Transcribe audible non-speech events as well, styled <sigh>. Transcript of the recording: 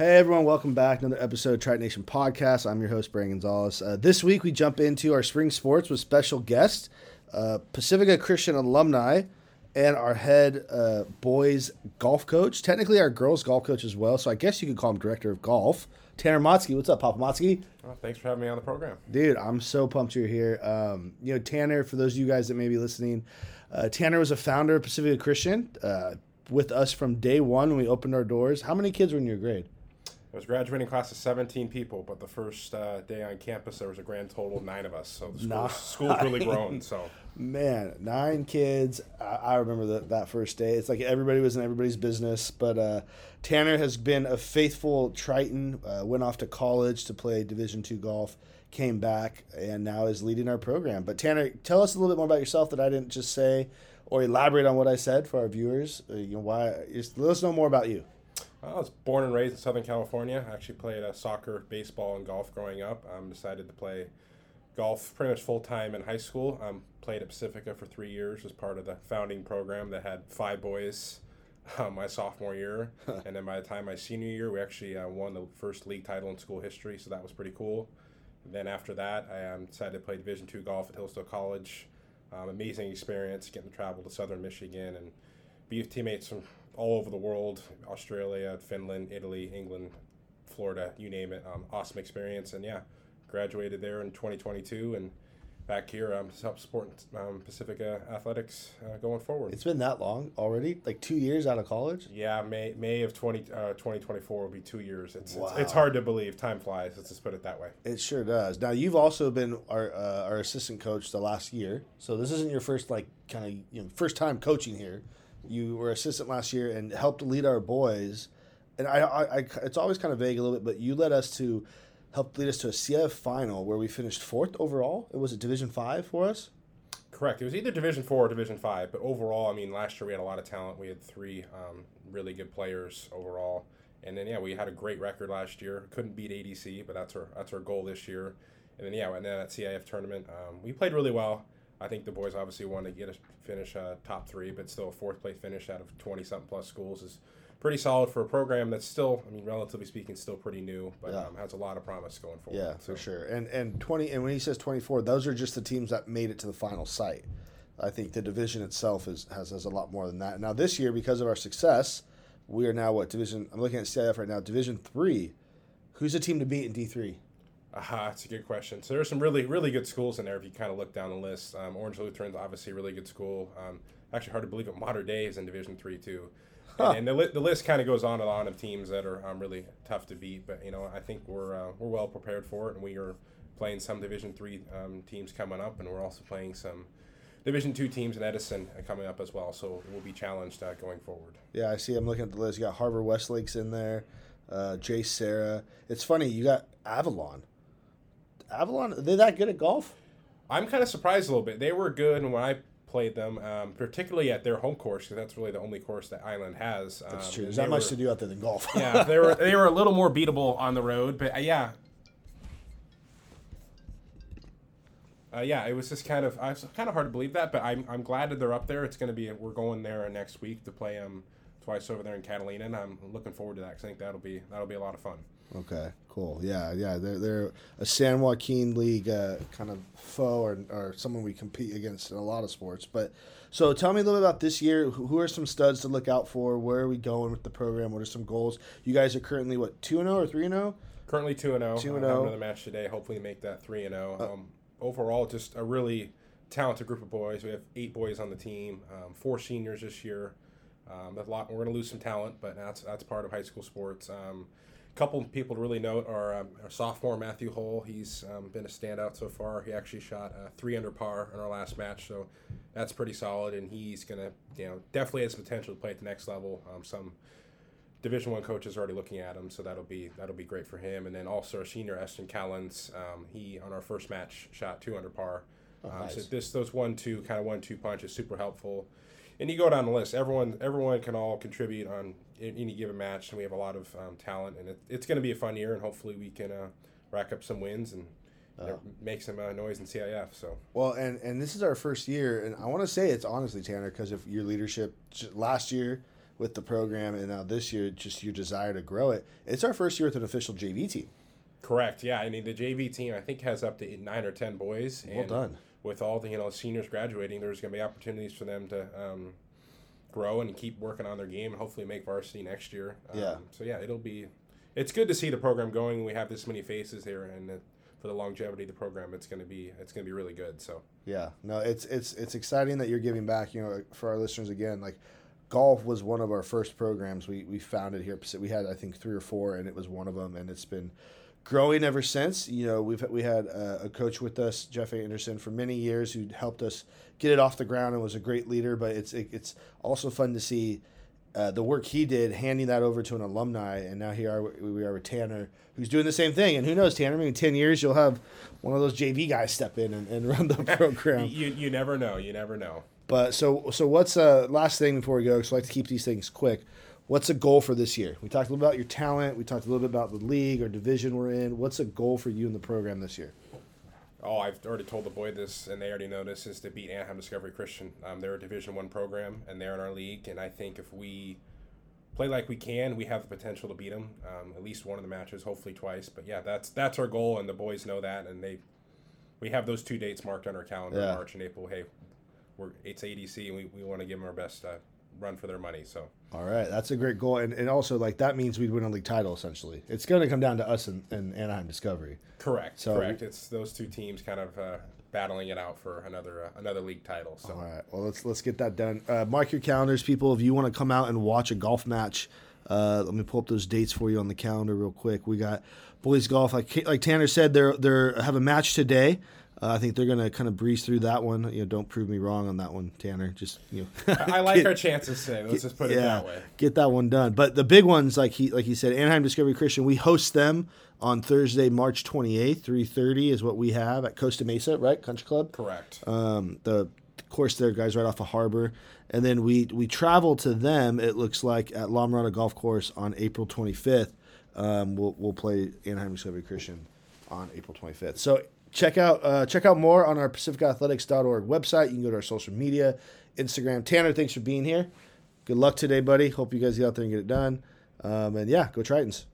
Hey everyone, welcome back. Another episode of Triton Nation Podcast. I'm your host, Brandon Gonzalez. Uh, this week we jump into our spring sports with special guest, uh, Pacifica Christian alumni, and our head uh, boys golf coach. Technically, our girls golf coach as well. So I guess you could call him director of golf. Tanner Motske. What's up, Papa Motske? Well, thanks for having me on the program. Dude, I'm so pumped you're here. Um, you know, Tanner, for those of you guys that may be listening, uh, Tanner was a founder of Pacifica Christian uh, with us from day one when we opened our doors. How many kids were in your grade? It was graduating class of 17 people, but the first uh, day on campus there was a grand total of nine of us. So the school, <laughs> Nine. school's really grown. So Man, nine kids. I, I remember that that first day. It's like everybody was in everybody's business. But uh, Tanner has been a faithful Triton. Uh, went off to college to play Division two golf. Came back and now is leading our program. But Tanner, tell us a little bit more about yourself that I didn't just say, or elaborate on what I said for our viewers. Uh, you know why? Just let us know more about you. I was born and raised in Southern California. I actually played uh, soccer, baseball, and golf growing up. I um, decided to play golf pretty much full time in high school. Um, played at Pacifica for three years as part of the founding program that had five boys. Uh, my sophomore year, <laughs> and then by the time my senior year, we actually uh, won the first league title in school history, so that was pretty cool. And then after that, I um, decided to play Division two golf at Hillsdale College. Um, amazing experience getting to travel to Southern Michigan and be with teammates from all over the world Australia, Finland, Italy, England, Florida, you name it. Um, awesome experience. And yeah, graduated there in 2022 and back here um, to help support um, Pacifica athletics uh, going forward. It's been that long already, like two years out of college. yeah, May May of 20, uh, 2024 will be two years. It's, Wow. it's, it's hard to believe. Time flies. Let's just put it that way. It sure does. Now you've also been our uh, our assistant coach the last year, so this isn't your first like kind of you know first time coaching here. You were assistant last year and helped lead our boys, and I, I, I it's always kind of vague a little bit, but you led us to help lead us to a CIF final where we finished fourth overall. It was a Division five for us. Correct. It was either Division Four or Division Five, but overall, I mean, last year we had a lot of talent. We had three um, really good players overall, and then yeah, we had a great record last year. Couldn't beat ADC, but that's our that's our goal this year. And then yeah, and then that CIF tournament, um, we played really well. I think the boys obviously want to get a finish uh, top three, but still a fourth place finish out of 20 something plus schools is pretty solid for a program that's still, I mean, relatively speaking, still pretty new, but yeah. um, has a lot of promise going forward. Yeah, so. for sure. And and 20 and when he says 24, those are just the teams that made it to the final site. I think the division itself is has, has a lot more than that. Now this year, because of our success, we are now what division? I'm looking at CIF right now, Division Three. Who's the team to beat in D3? Ah, uh, it's a good question. So there are some really, really good schools in there if you kind of look down the list. Um, Orange Lutheran's obviously a really good school. Um, actually, hard to believe it. Mater Dei is in Division Three too. Huh. And, the, li- the list kind of goes on and on of teams that are um, really tough to beat. But you know, I think we're uh, we're well prepared for it, and we are playing some Division Three um, teams coming up, and we're also playing some Division Two teams in Edison uh, coming up as well. So we'll be challenged uh, going forward. Yeah, I see. I'm looking at the list. You got Harvard Westlake's in there. Uh, JSerra. It's funny. You got Avalon Avalon. they're they that good at golf? I'm kind of surprised a little bit. They were good when I played them, um, particularly at their home course, because that's really the only course that Island has. That's um, true. There's not much to do out there than golf. yeah, they were they were a little more beatable on the road, but uh, yeah. Uh, yeah, it was just kind of I was kind of hard to believe that, but I'm, I'm glad that they're up there. It's going to be we're going there next week to play them twice over there in Catalina, and I'm looking forward to that 'cause I think that'll be that'll be a lot of fun. Okay, cool. Yeah, yeah. They're, they're a San Joaquin League uh, kind of foe or, or someone we compete against in a lot of sports. But so tell me a little bit about this year. Who, are some studs to look out for? Where are we going with the program? What are some goals? You guys are currently, what, 2 0 or 3 0? Currently two and zero. 2 and Have 0. Another match today. Hopefully make that three and zero. Um, overall, just a really talented group of boys. We have eight boys on the team. Um, four seniors this year. Um, a lot. We're going to lose some talent, but that's that's part of high school sports. Um, couple of people to really note are um, our sophomore Matthew Hull. He's um, been a standout so far. He actually shot uh, three under par in our last match, so that's pretty solid. And he's gonna, you know, definitely has potential to play at the next level. Um, some Division One coaches are already looking at him, so that'll be that'll be great for him. And then also our senior Eston Callens, um, he on our first match shot two under par. um, So this those one two kind of one two punch is super helpful. And you go down the list, everyone everyone can all contribute on any given match, and we have a lot of um, talent, and it, it's going to be a fun year, and hopefully we can uh, rack up some wins and you know, make some uh, noise in CIF. So Well, and, and this is our first year. And I want to say it's honestly, Tanner, because of your leadership last year. with the program, and now this year, just your desire to grow it. It's our first year with an official JV team. Correct. Yeah, I mean the JV team I think has up to nine or ten boys. Well done. With all the you know seniors graduating, there's going to be opportunities for them to um, grow and keep working on their game and hopefully make varsity next year. Um, Yeah. So yeah, it'll be. It's good to see the program going. We have this many faces here, and it, for the longevity of the program, it's going to be it's going to be really good. So Yeah, no, it's it's it's exciting that you're giving back. You know, for our listeners again, like golf was one of our first programs we we founded here. We had I think three or four, and it was one of them, and it's been growing ever since. You know, we've we had a, a coach with us, Jeff Anderson, for many years who helped us get it off the ground and was a great leader. But it's it, it's also fun to see. Uh, the work he did, handing that over to an alumni, and now here are, we are with Tanner, who's doing the same thing. And who knows, Tanner? Maybe in ten years you'll have one of those JV guys step in and, and <laughs> run the <laughs> program. you you never know. You never know. But so so what's uh last thing before we go? Because I like to keep these things quick. What's a goal for this year? We talked a little bit about your talent. We talked a little bit about the league or division we're in. What's a goal for you in the program this year? Oh, I've already told the boy this, and they already know this is to beat Anaheim Discovery Christian. Um, they're a Division One program, and they're in our league. And I think if we play like we can, we have the potential to beat them. Um, at least one of the matches, hopefully twice. But yeah, that's that's our goal, and the boys know that, and they we have those two dates marked on our calendar, Yeah. March and April. Hey, we're it's ADC, and we, we want to give them our best uh, run for their money. So All right, that's a great goal, and, and also like that means we'd win a league title essentially. It's going to come down to us and, and Anaheim Discovery. correct, So- correct. It's those two teams kind of uh, battling it out for another uh, another league title. So. All right, well let's let's get that done. Uh, mark your calendars, people. If you want to come out and watch a golf match, uh, let me pull up those dates for you on the calendar real quick. We got boys golf, like like Tanner said, they're they're have a match today. Uh, I think they're gonna kind of breeze through that one. You know, don't prove me wrong on that one, Tanner. Just you know, <laughs> I like our chances today. Let's just put it that way. Get that one done. But the big ones, like he like he said, Anaheim Discovery Christian, we host them on Thursday, March twenty eighth, three thirty is what we have at Costa Mesa, right? Country Club. Correct. Um, the course there, guys, right off of Harbor, and then we we travel to them. It looks like at La Mirada Golf Course on April twenty fifth. Um, we'll we'll play Anaheim Discovery Christian on April twenty fifth. So check out uh, check out more on our PacificAthletics.org website. You can go to our social media, Instagram. Tanner, thanks for being here. Good luck today, buddy. Hope you guys get out there and get it done. Um, and yeah, go Tritons.